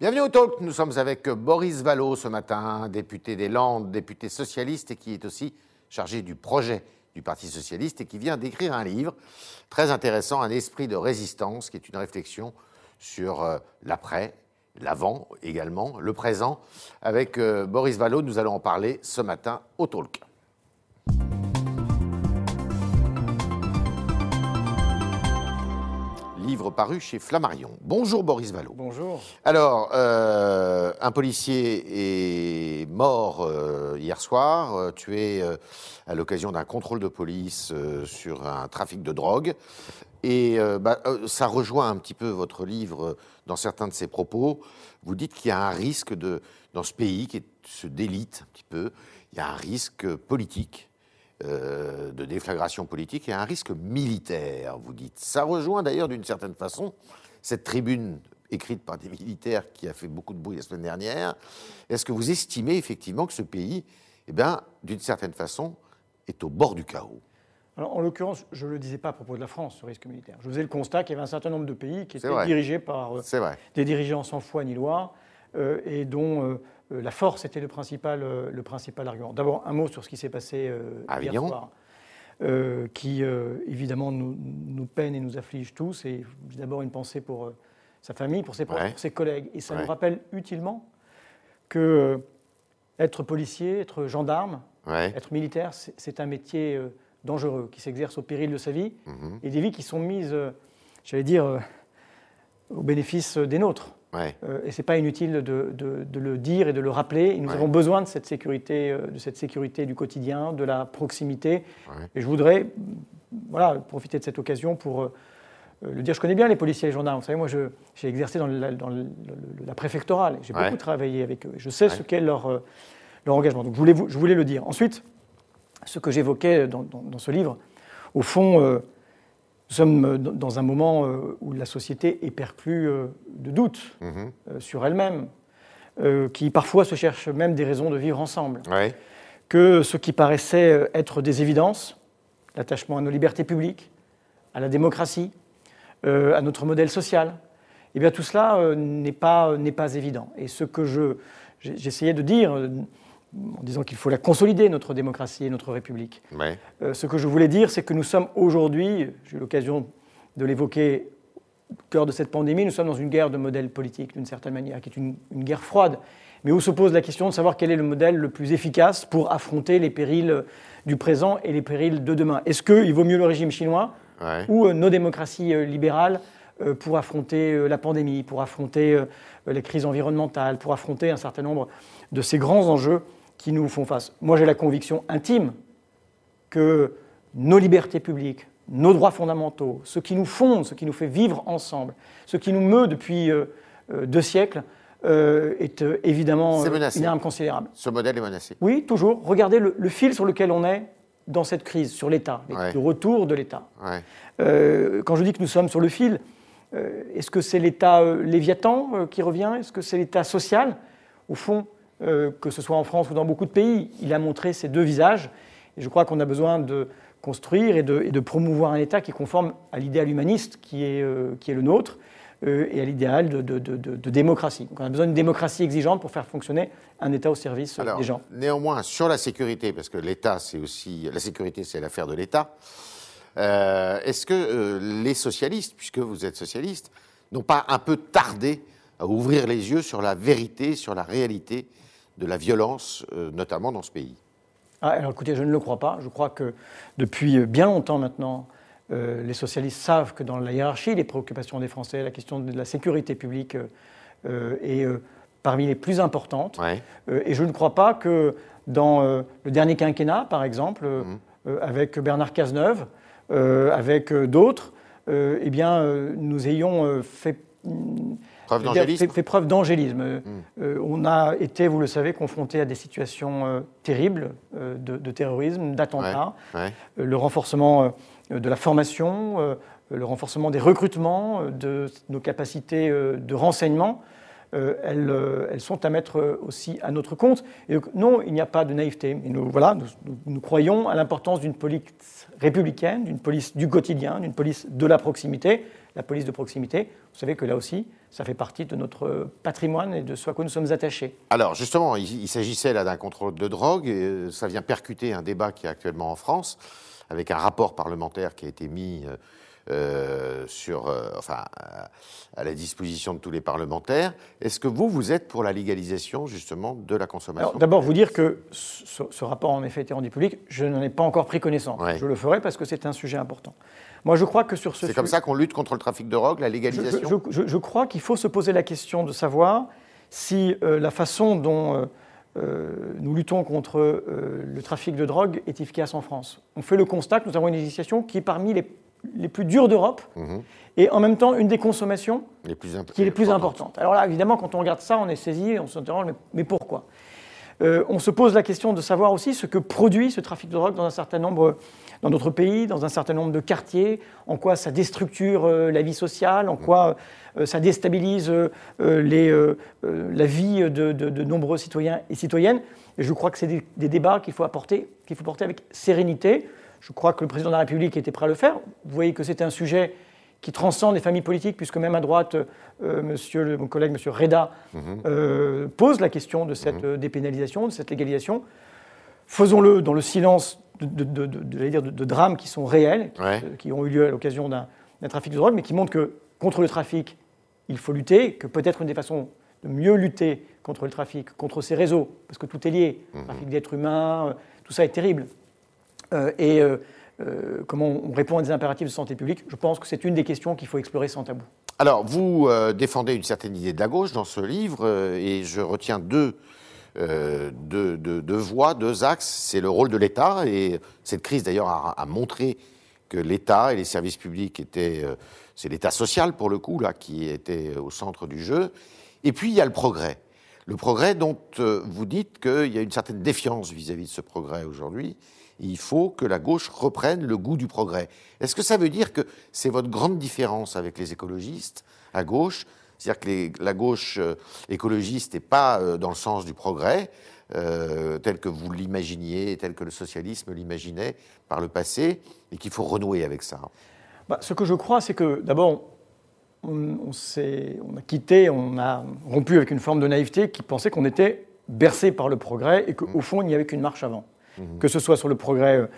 Bienvenue au Talk. Nous sommes avec Boris Vallot ce matin, député des Landes, député socialiste et qui est aussi chargé du projet du Parti socialiste et qui vient d'écrire un livre très intéressant, Un esprit de résistance, qui est une réflexion sur euh, l'après, l'avant également, le présent. Avec euh, Boris Vallot, nous allons en parler ce matin au Talk. Livre paru chez Flammarion. Bonjour Boris Vallot. Bonjour. Alors, euh, un policier est mort euh, hier soir, euh, tué à l'occasion d'un contrôle de police sur un trafic de drogue. Et bah, ça rejoint un petit peu votre livre dans certains de ses propos. Vous dites qu'il y a un risque de, dans ce pays qui se délite un petit peu, il y a un risque politique euh, de déflagration politique et un risque militaire, vous dites. Ça rejoint d'ailleurs d'une certaine façon cette tribune écrite par des militaires qui a fait beaucoup de bruit la semaine dernière. Est-ce que vous estimez effectivement que ce pays, eh bien, d'une certaine façon, est au bord du chaos? Alors, en l'occurrence, je ne le disais pas à propos de la France, ce risque militaire. Je faisais le constat qu'il y avait un certain nombre de pays qui étaient dirigés par euh, des dirigeants sans foi ni loi euh, et dont la force était le principal, euh, le principal argument. D'abord, un mot sur ce qui s'est passé euh, hier soir, qui évidemment nous, peine et nous afflige tous. Et d'abord une pensée pour sa famille, pour ses proches, pour ses collègues. Et ça nous rappelle utilement que être policier, être gendarme, être militaire, c'est un métier dangereux qui s'exerce au péril de sa vie mhm. et des vies qui sont mises, j'allais dire, au bénéfice des nôtres. Euh, et ce n'est pas inutile de, le dire et de le rappeler. nous avons besoin de cette, sécurité, euh, de cette sécurité du quotidien, de la proximité. Et je voudrais voilà, profiter de cette occasion pour euh, le dire. Je connais bien les policiers et les gendarmes. Vous savez, moi, j'ai exercé dans, la, dans la préfectorale. J'ai beaucoup travaillé avec eux. Je sais ce qu'est leur, leur engagement. Donc je voulais, je voulais le dire. Ensuite, ce que j'évoquais dans, ce livre, au fond nous sommes euh, dans un moment euh, où la société est perclue euh, de doutes mhm. sur elle-même, qui parfois se cherche même des raisons de vivre ensemble. Que ce qui paraissait être des évidences, l'attachement à nos libertés publiques, à la démocratie, à notre modèle social, eh bien tout cela n'est pas, pas évident. Et ce que j'essayais de dire en disant qu'il faut la consolider, notre démocratie et notre République. Euh, ce que je voulais dire, c'est que nous sommes aujourd'hui, j'ai eu l'occasion de l'évoquer au cœur de cette pandémie, nous sommes dans une guerre de modèle politique, d'une certaine manière, qui est une, guerre froide, mais où se pose la question de savoir quel est le modèle le plus efficace pour affronter les périls du présent et les périls de demain. Est-ce qu'il vaut mieux le régime chinois ou euh, nos démocraties euh, libérales pour affronter la pandémie, pour affronter les crises environnementales, pour affronter un certain nombre de ces grands enjeux qui nous font face. Moi, j'ai la conviction intime que nos libertés publiques, nos droits fondamentaux, ce qui nous fonde, ce qui nous fait vivre ensemble, ce qui nous meut depuis euh, euh, deux siècles, euh, est évidemment une arme considérable. Ce modèle est menacé. Oui, toujours. Regardez le, fil sur lequel on est dans cette crise, sur l'État, le retour de l'État. quand je dis que nous sommes sur le fil, est-ce que c'est l'État léviathan qui revient? Est-ce que c'est l'État social? Au fond, euh, que ce soit en France ou dans beaucoup de pays. Il a montré ses deux visages. Et je crois qu'on a besoin de construire et de, promouvoir un État qui est conforme à l'idéal humaniste qui est, euh, qui est le nôtre euh, et à l'idéal de, démocratie. Donc on a besoin d'une démocratie exigeante pour faire fonctionner un État au service des gens. Néanmoins, sur la sécurité, parce que l'État, c'est aussi. La sécurité, c'est l'affaire de l'État. Est-ce que les socialistes, puisque vous êtes socialistes, n'ont pas un peu tardé à ouvrir les yeux sur la vérité, sur la réalité de la violence, euh, notamment dans ce pays ah, Alors écoutez, je ne le crois pas. Je crois que depuis bien longtemps maintenant, euh, les socialistes savent que dans la hiérarchie des préoccupations des Français, la question de la sécurité publique euh, est parmi les plus importantes. et je ne crois pas que dans le dernier quinquennat, par exemple, mmh. avec Bernard Cazeneuve, avec d'autres, eh bien, nous ayons fait fait, preuve d'angélisme. Hmm. Euh, on a été, vous le savez, confronté à des situations euh, terribles euh, de, terrorisme, d'attentats. le renforcement de la formation, le renforcement des recrutements, de nos capacités de renseignement elles, elles, sont à mettre aussi à notre compte. Et donc, non, il n'y a pas de naïveté. Et nous, voilà, nous croyons à l'importance d'une police républicaine, d'une police du quotidien, d'une police de la proximité la police de proximité. Vous savez que là aussi, ça fait partie de notre patrimoine et de ce à quoi nous sommes attachés. Alors justement, il, s'agissait là d'un contrôle de drogue, et euh, ça vient percuter un débat qui est actuellement en France, avec un rapport parlementaire qui a été mis euh, euh, sur, enfin, à la disposition de tous les parlementaires. Est-ce que vous, vous êtes pour la légalisation justement de la consommation D'abord, vous dire que ce, rapport en effet été rendu public, je n'en ai pas encore pris connaissance. Je le ferai parce que c'est un sujet important. Moi, je crois que sur ce. C'est comme ça qu'on lutte contre le trafic de drogue, la légalisation. Je, crois qu'il faut se poser la question de savoir si euh, la façon dont euh, euh, nous luttons contre le trafic de drogue est efficace en France. On fait le constat que nous avons une législation qui est parmi les, les plus dures d'Europe mhm. et en même temps une des consommations qui est les plus importantes. Alors là, évidemment, quand on regarde ça, on est saisi, on s'interroge, mais, mais pourquoi? On se pose la question de savoir aussi ce que produit ce trafic de drogue dans un certain nombre dans notre pays, dans un certain nombre de quartiers, en quoi ça déstructure euh, la vie sociale, en quoi euh, ça déstabilise euh, les, la vie de, nombreux citoyens et citoyennes. Et je crois que c'est des, débats qu'il faut, apporter, qu'il faut porter avec sérénité. Je crois que le président de la République était prêt à le faire. Vous voyez que c'est un sujet qui transcende les familles politiques, puisque même à droite, monsieur, mon collègue M. Reda mhm. pose la question de cette mhm. dépénalisation, de cette légalisation. Faisons-le dans le silence de, drames qui sont réels, qui, ont eu lieu à l'occasion d'un trafic de drogue, mais qui montrent que contre le trafic, il faut lutter, que peut-être une des façons de mieux lutter contre le trafic, contre ces réseaux, parce que tout est lié, mhm. trafic d'êtres humains, euh, tout ça est terrible. Euh, et euh, comment on répond à des impératifs de santé publique, je pense que c'est une des questions qu'il faut explorer sans tabou. Alors, vous défendez une certaine idée de la gauche dans ce livre, et je retiens deux euh, deux, voies, deux axes. C'est le rôle de l'État, et cette crise d'ailleurs a, montré que l'État et les services publics étaient, euh, c'est l'État social pour le coup là qui était au centre du jeu. Et puis il y a le progrès, le progrès dont euh, vous dites qu'il y a une certaine défiance vis-à-vis -vis de ce progrès aujourd'hui. Il faut que la gauche reprenne le goût du progrès. Est-ce que ça veut dire que c'est votre grande différence avec les écologistes à gauche? C'est-à-dire que la gauche euh, écologiste n'est pas euh, dans le sens du progrès, euh, tel que vous l'imaginiez, tel que le socialisme l'imaginait par le passé, et qu'il faut renouer avec ça? Bah, ce que je crois, c'est que d'abord, on, on, a quitté, on a rompu avec une forme de naïveté qui pensait qu'on était bercé par le progrès et qu'au mmh. fond, il n'y avait qu'une marche avant. Mmh. Que ce soit sur le progrès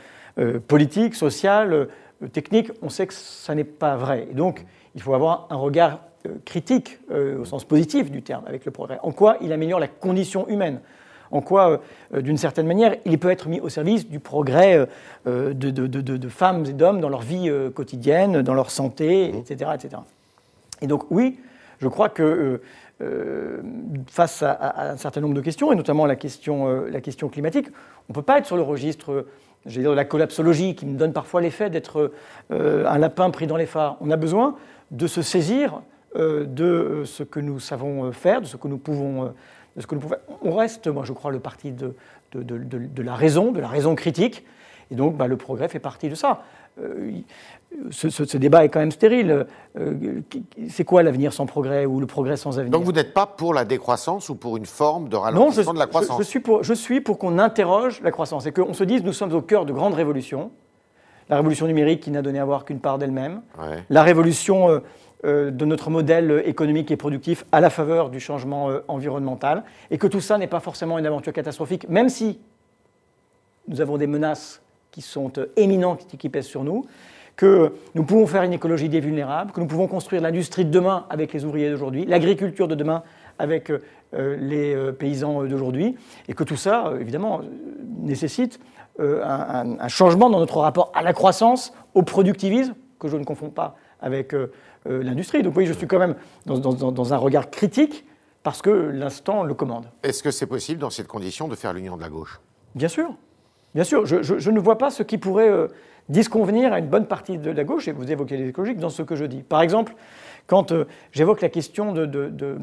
politique, social, technique, on sait que ça n'est pas vrai. Et donc, il faut avoir un regard euh, critique, euh, au sens positif du terme, avec le progrès. En quoi il améliore la condition humaine? En quoi, euh, d'une certaine manière, il peut être mis au service du progrès de, femmes et d'hommes dans leur vie quotidienne, dans leur santé, etc., mmh. etc. Et donc, oui, je crois que face à, un certain nombre de questions, et notamment la question, la question climatique, on ne peut pas être sur le registre dire, de la collapsologie, qui me donne parfois l'effet d'être un lapin pris dans les phares. On a besoin de se saisir euh, de euh, ce que nous savons euh, faire, de ce que nous pouvons, de ce que nous pouvons On reste, moi je crois, le parti de, la raison, de la raison critique, et donc bah, le progrès fait partie de ça. ce, débat est quand même stérile. c'est quoi l'avenir sans progrès ou le progrès sans avenir? Donc vous n'êtes pas pour la décroissance ou pour une forme de ralentissement de la croissance je, suis pour, je suis pour qu'on interroge la croissance et qu'on se dise nous sommes au cœur de grandes révolutions. La révolution numérique qui n'a donné à voir qu'une part d'elle-même. La révolution euh, de notre modèle économique et productif à la faveur du changement euh, environnemental, et que tout ça n'est pas forcément une aventure catastrophique, même si nous avons des menaces qui sont euh, éminentes qui pèsent sur nous, que nous pouvons faire une écologie des vulnérables, que nous pouvons construire l'industrie de demain avec les ouvriers d'aujourd'hui, l'agriculture de demain avec les paysans d'aujourd'hui, et que tout ça, évidemment, nécessite un, un, changement dans notre rapport à la croissance, au productivisme, que je ne confonds pas avec euh, l'industrie. Donc oui, je suis quand même dans, un regard critique parce que l'instant le commande. Est-ce que c'est possible dans cette condition de faire l'union de la gauche? Bien sûr. Bien sûr. Je, ne vois pas ce qui pourrait euh, disconvenir à une bonne partie de la gauche, et vous évoquez les écologiques, dans ce que je dis. Par exemple, quand euh, j'évoque la question de, de,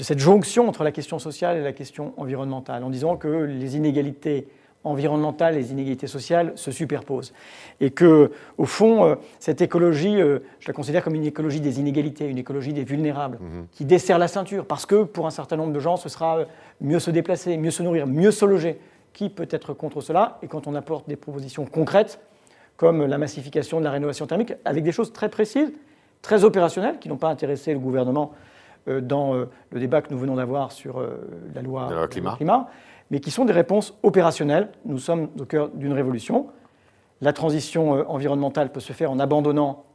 cette jonction entre la question sociale et la question environnementale, en disant que les inégalités environnementales et les inégalités sociales se superposent. Et que, au fond, euh, cette écologie, je la considère comme une écologie des inégalités, une écologie des vulnérables, mhm. qui dessert la ceinture, parce que pour un certain nombre de gens, ce sera mieux se déplacer, mieux se nourrir, mieux se loger. Qui peut être contre cela Et quand on apporte des propositions concrètes, comme la massification de la rénovation thermique, avec des choses très précises, très opérationnelles, qui n'ont pas intéressé le gouvernement euh, dans euh, le débat que nous venons d'avoir sur euh, la loi, climat. climat, mais qui sont des réponses opérationnelles. Nous sommes au cœur d'une révolution. La transition environnementale peut se faire en abandonnant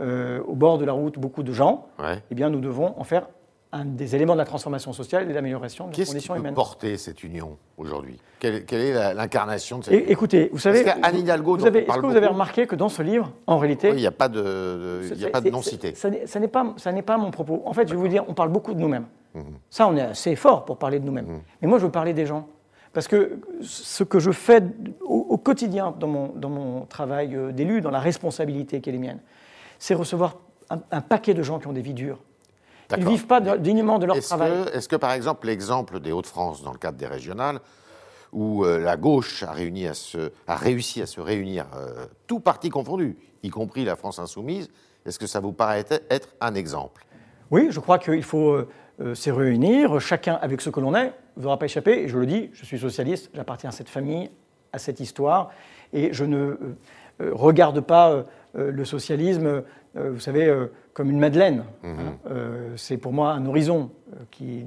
au bord de la route beaucoup de gens. Eh bien, nous devons en faire un des éléments de la transformation sociale et de l'amélioration des conditions humaines. Qu'est-ce qui peut porter cette union aujourd'hui? Quelle, est l'incarnation de cette union? Écoutez, vous savez, Hidalgo, vous avez, est-ce que vous avez remarqué que dans ce livre, en réalité, il n'y a pas de, il a pas de non-cité. Ça n'est pas, ça n'est pas mon propos. En fait, je vais vous dire, on parle beaucoup de nous-mêmes. Mhm. Ça, on est assez fort pour parler de nous-mêmes. Mhm. Mais moi, je veux parler des gens. Parce que ce que je fais au, quotidien dans mon, dans mon travail euh, d'élu, dans la responsabilité qui est les mienne, c'est recevoir un paquet de gens qui ont des vies dures ils ne vivent pas dignement de leur travail. Est-ce que, par exemple, l'exemple des Hauts-de-France dans le cadre des régionales, où euh, la gauche a, réuni à se, a, réussi à se réunir, euh, tout parti confondu, y compris la France insoumise, est-ce que ça vous paraît être un exemple? Oui, je crois qu'il faut euh, se réunir, chacun avec ce que l'on est. Vous n'aurez pas échappé, et je le dis, je suis socialiste, j'appartiens à cette famille, à cette histoire, et je ne regarde pas le socialisme, vous savez, comme une Madeleine. Mhm. Euh, c'est pour moi un horizon euh, qui.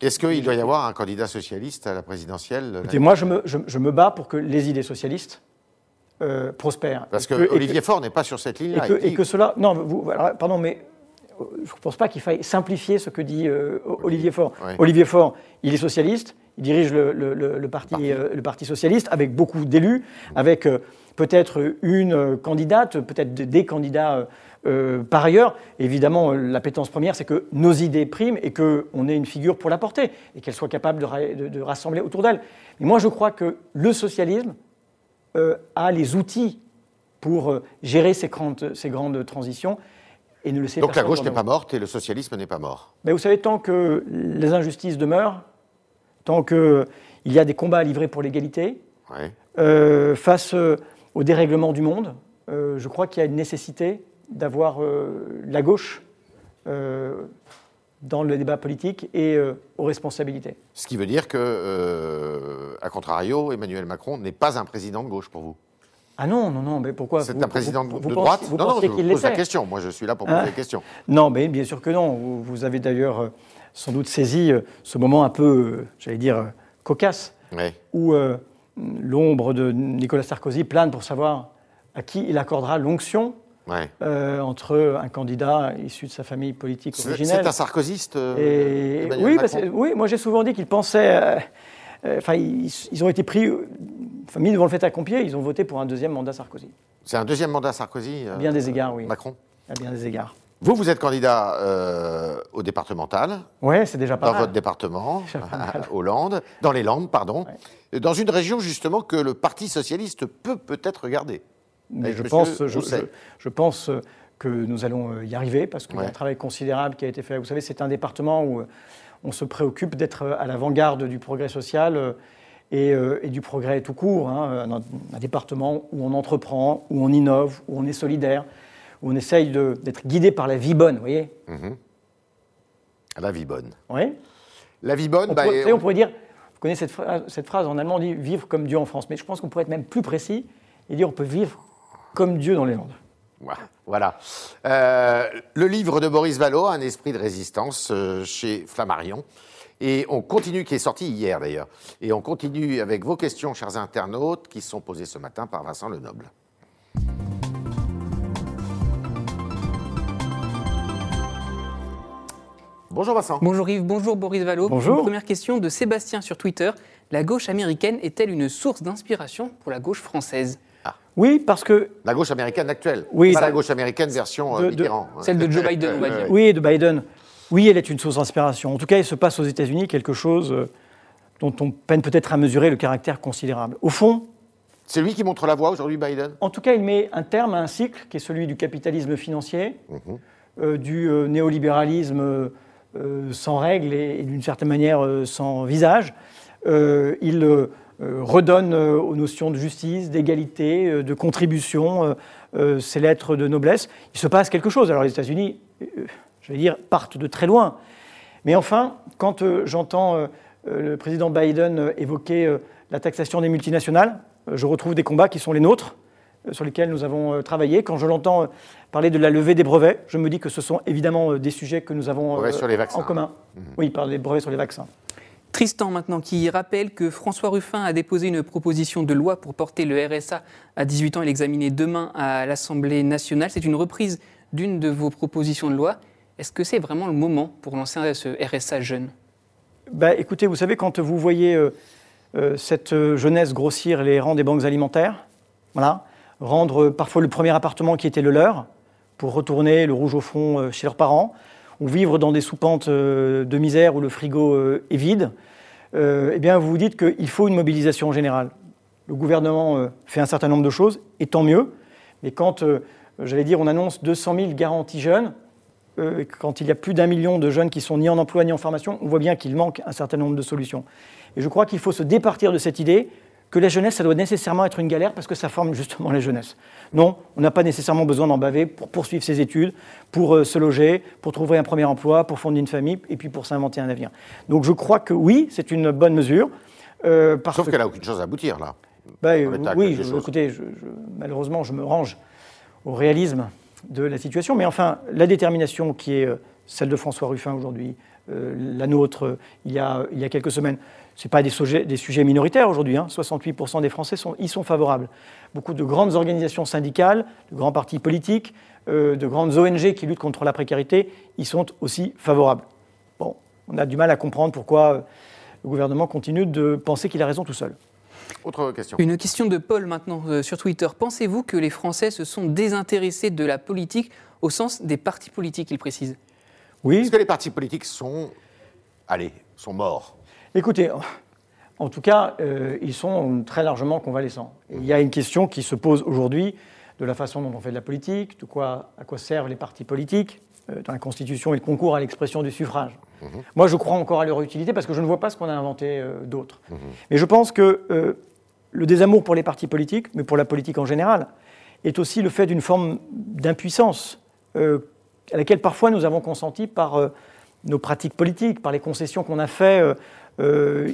Est-ce qu'il doit y avoir un candidat socialiste à la présidentielle Écoutez, Moi, je me, je, me, bats pour que les idées socialistes euh, prospèrent. Parce que, Olivier Faure n'est pas sur cette ligne-là. Et, que cela. Non, vous, pardon, mais je ne pense pas qu'il faille simplifier ce que dit Olivier Faure. Olivier Faure, il est socialiste, il dirige le, le, parti, le parti, socialiste avec beaucoup d'élus, avec peut-être une candidate, peut-être des candidats euh, par ailleurs, évidemment, la pétence première, c'est que nos idées priment et qu'on ait une figure pour la porter et qu'elle soit capable de, rassembler autour d'elle. Mais moi, je crois que le socialisme euh, a les outils pour euh, gérer ces grandes, ces grandes transitions et ne le sait Donc la gauche n'est pas morte et le socialisme n'est pas mort. Mais vous savez, tant que les injustices demeurent, tant qu'il y a des combats à livrer pour l'égalité, face au dérèglement du monde, je crois qu'il y a une nécessité d'avoir euh, la gauche euh, dans le débat politique et euh, aux responsabilités. Ce qui veut dire que, à contrario, Emmanuel Macron n'est pas un président de gauche pour vous ah non, non, non, mais pourquoi C'est un président de droite vous Non, non, je pose la question. Moi, je suis là pour poser hein la question. Non, mais bien sûr que non. Vous, avez d'ailleurs sans doute saisi ce moment un peu, j'allais dire, cocasse, où l'ombre de Nicolas Sarkozy plane pour savoir à qui il accordera l'onction euh, entre un candidat issu de sa famille politique originelle. C'est un sarkozyste euh, oui, oui, moi j'ai souvent dit qu'ils pensaient. Euh, enfin, ils, ont été pris, mis devant le fait accompli, ils ont voté pour un deuxième mandat Sarkozy. C'est un deuxième mandat Sarkozy À bien des égards, oui. Macron À bien des égards. Vous, vous êtes candidat au départemental. Oui, c'est déjà pas Dans votre département, à Hollande, dans les Landes, pardon. Dans une région, justement, que le Parti Socialiste peut peut-être regarder. Mais je pense, je, pense que nous allons euh, y arriver parce qu'il y a un travail considérable qui a été fait. Vous savez, c'est un département où euh, on se préoccupe d'être euh, à l'avant-garde du progrès social et, du progrès tout court. Hein. Un, département où on entreprend, où on innove, où on est solidaire, on essaye d'être guidé par la vie bonne, vous voyez mhm. La vie bonne. Oui. La vie bonne, on, bah, pourrait, on... pourrait dire, vous connaissez cette phrase, cette phrase en allemand, on dit vivre comme Dieu en France, mais je pense qu'on pourrait être même plus précis et dire on peut vivre comme Dieu dans les Landes. Voilà. Euh, le livre de Boris Vallot, Un esprit de résistance, euh, chez Flammarion. Et on continue, qui est sorti hier d'ailleurs. Et on continue avec vos questions, chers internautes, qui sont posées ce matin par Vincent Lenoble. Bonjour Vincent. Bonjour Yves, bonjour Boris Vallot. Bonjour. première question de Sébastien sur Twitter. La gauche américaine est-elle une source d'inspiration pour la gauche française? Oui, parce que. La gauche américaine actuelle. Oui. Pas la gauche américaine version euh, Mitterrand. Hein. Celle de Joe Biden, on va dire. Oui, de Biden. Oui, elle est une source d'inspiration. En tout cas, il se passe aux États-Unis quelque chose euh, dont on peine peut-être à mesurer le caractère considérable. Au fond. C'est lui qui montre la voie aujourd'hui, Biden? En tout cas, il met un terme à un cycle qui est celui du capitalisme financier, mhm. euh, du néolibéralisme sans règles et, d'une certaine manière sans visage. il redonne aux notions de justice, d'égalité, de contribution ces lettres de noblesse. Il se passe quelque chose. Alors les États-Unis, j'allais dire, partent de très loin. Mais enfin, quand j'entends le président Biden évoquer la taxation des multinationales, je retrouve des combats qui sont les nôtres, sur lesquels nous avons travaillé. Quand je l'entends parler de la levée des brevets, je me dis que ce sont évidemment des sujets que nous avons en commun. Mhm. Oui, par les brevets sur les vaccins. Tristan maintenant qui rappelle que François Ruffin a déposé une proposition de loi pour porter le RSA à 18 ans et l'examiner demain à l'Assemblée nationale. C'est une reprise d'une de vos propositions de loi. Est-ce que c'est vraiment le moment pour lancer ce RSA jeune? Bah, Écoutez, vous savez, quand vous voyez euh, euh, cette jeunesse grossir les rangs des banques alimentaires, voilà, rendre parfois le premier appartement qui était le leur pour retourner le rouge au front euh, chez leurs parents, ou vivre dans des soupentes euh, de misère où le frigo euh, est vide, eh bien vous vous dites qu'il faut une mobilisation générale. Le gouvernement fait un certain nombre de choses, et tant mieux, mais quand, j'allais dire, on annonce 200 000 garanties jeunes, quand il y a plus d'un million de jeunes qui sont ni en emploi ni en formation, on voit bien qu'il manque un certain nombre de solutions. Et je crois qu'il faut se départir de cette idée que la jeunesse, ça doit nécessairement être une galère parce que ça forme justement la jeunesse. Non, on n'a pas nécessairement besoin d'en baver pour poursuivre ses études, pour euh, se loger, pour trouver un premier emploi, pour fonder une famille et puis pour s'inventer un avenir. Donc je crois que oui, c'est une bonne mesure. Euh, Sauf qu'elle n'a aucune chose à aboutir là. Bah, oui, écoutez, malheureusement, je me range au réalisme de la situation. Mais enfin, la détermination qui est euh, celle de François Ruffin aujourd'hui, la nôtre il y, a, il y a quelques semaines, ce pas des sujets, des sujets minoritaires aujourd'hui. 68% hein. des Français sont, y sont favorables. Beaucoup de grandes organisations syndicales, de grands partis politiques, euh, de grandes ONG qui luttent contre la précarité y sont aussi favorables. Bon, on a du mal à comprendre pourquoi euh, le gouvernement continue de penser qu'il a raison tout seul. Autre question. Une question de Paul maintenant euh, sur Twitter. Pensez-vous que les Français se sont désintéressés de la politique au sens des partis politiques, il précise? Oui. Est-ce que les partis politiques sont, allez, sont morts? Écoutez, en tout cas, euh, ils sont très largement convalescents. il y a une question qui se pose aujourd'hui de la façon dont on fait de la politique, de quoi, à quoi servent les partis politiques. Euh, dans la Constitution, ils concourent à l'expression du suffrage. Mhm. Moi, je crois encore à leur utilité parce que je ne vois pas ce qu'on a inventé euh, d'autre. Mhm. Mais je pense que le désamour pour les partis politiques, mais pour la politique en général, est aussi le fait d'une forme d'impuissance à laquelle parfois nous avons consenti par nos pratiques politiques, par les concessions qu'on a faites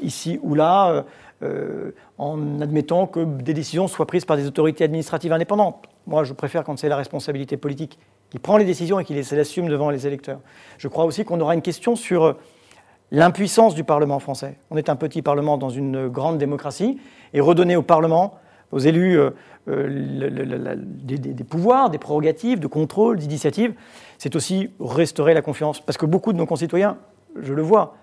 ici ou là, euh, euh, en admettant que des décisions soient prises par des autorités administratives indépendantes. Moi, je préfère quand c'est la responsabilité politique qui prend les décisions et qui les assume devant les électeurs. Je crois aussi qu'on aura une question sur l'impuissance du Parlement français. On est un petit Parlement dans une grande démocratie, et redonner au Parlement, aux élus, des, des, pouvoirs, des prérogatives de contrôle, d'initiative, c'est aussi restaurer la confiance. Parce que beaucoup de nos concitoyens, je le vois,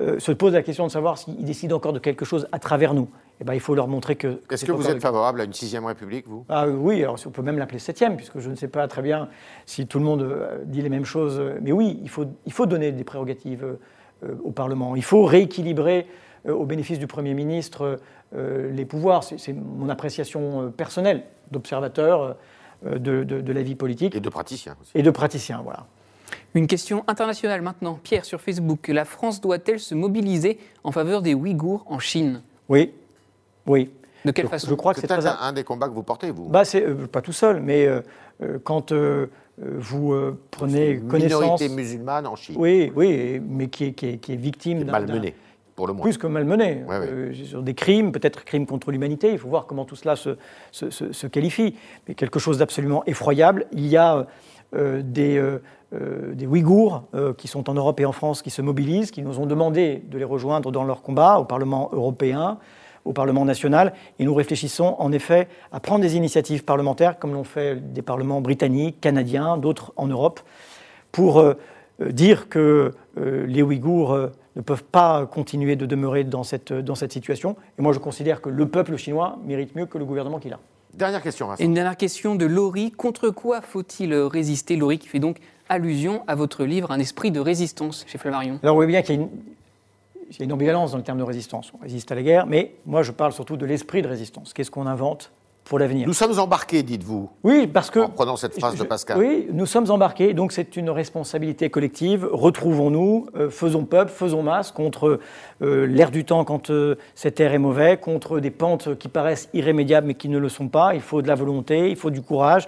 euh, se pose la question de savoir s'ils décident encore de quelque chose à travers nous. Eh ben, il faut leur montrer que. Est-ce que, vous êtes favorable à une sixième République, vous? Ah, Oui, alors on peut même l'appeler septième, puisque je ne sais pas très bien si tout le monde euh, dit les mêmes choses. Mais oui, il faut, il faut donner des prérogatives euh, au Parlement. Il faut rééquilibrer au bénéfice du Premier ministre les pouvoirs. C'est mon appréciation personnelle d'observateur de, de, de, la vie politique. Et de praticien aussi. Et de praticien, voilà. Une question internationale maintenant. Pierre, sur Facebook, la France doit-elle se mobiliser en faveur des Ouïghours en Chine? Oui, oui. De quelle façon? Je crois que c'est un, un, des combats que vous portez, vous. Bah, c'est euh, pas tout seul, mais euh, euh, quand vous prenez une connaissance. Minorité musulmane en Chine. Oui, oui, mais qui est, qui est, victime d'un. Malmenée. Pour le moins. Plus que malmenée. sur des crimes, peut-être crimes contre l'humanité. Il faut voir comment tout cela se, se, se qualifie. Mais quelque chose d'absolument effroyable. Il y a des euh, des Ouïghours euh, qui sont en Europe et en France qui se mobilisent, qui nous ont demandé de les rejoindre dans leur combat au Parlement européen, au Parlement national. Et nous réfléchissons en effet à prendre des initiatives parlementaires, comme l'ont fait des parlements britanniques, canadiens, d'autres en Europe, pour euh, dire que les Ouïghours ne peuvent pas continuer de demeurer dans cette, dans cette situation. Et moi, je considère que le peuple chinois mérite mieux que le gouvernement qu'il a. Dernière question. Une dernière question de Laurie. Contre quoi faut-il résister? Laurie qui fait donc allusion à votre livre Un esprit de résistance chez Flammarion. Alors, vous voyez bien qu'il y a une, une ambivalence dans le terme de résistance. On résiste à la guerre, mais moi je parle surtout de l'esprit de résistance. Qu'est-ce qu'on invente? Pour l'avenir. Nous sommes embarqués, dites-vous. Oui, parce que. En prenant cette phrase de Pascal. Oui, nous sommes embarqués, donc c'est une responsabilité collective. Retrouvons-nous, euh, faisons peuple, faisons masse contre euh, l'air du temps quand euh, cet air est mauvais, contre des pentes qui paraissent irrémédiables mais qui ne le sont pas. Il faut de la volonté, il faut du courage.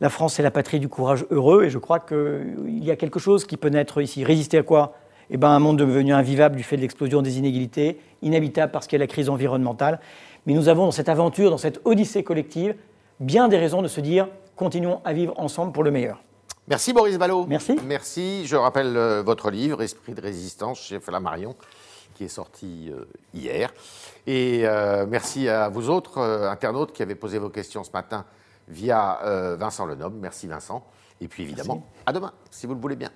La France est la patrie du courage heureux et je crois qu'il y a quelque chose qui peut naître ici. Résister à quoi? Eh ben, un monde devenu invivable du fait de l'explosion des inégalités, inhabitable parce qu'il y a la crise environnementale. Mais nous avons dans cette aventure, dans cette odyssée collective, bien des raisons de se dire continuons à vivre ensemble pour le meilleur. Merci Boris Ballot. Merci. Merci. Je rappelle euh, votre livre, Esprit de résistance, chez Flammarion, qui est sorti euh, hier. Et euh, merci à vous autres internautes qui avez posé vos questions ce matin via Vincent Lenom. Merci Vincent. Et puis évidemment, à demain, si vous le voulez bien.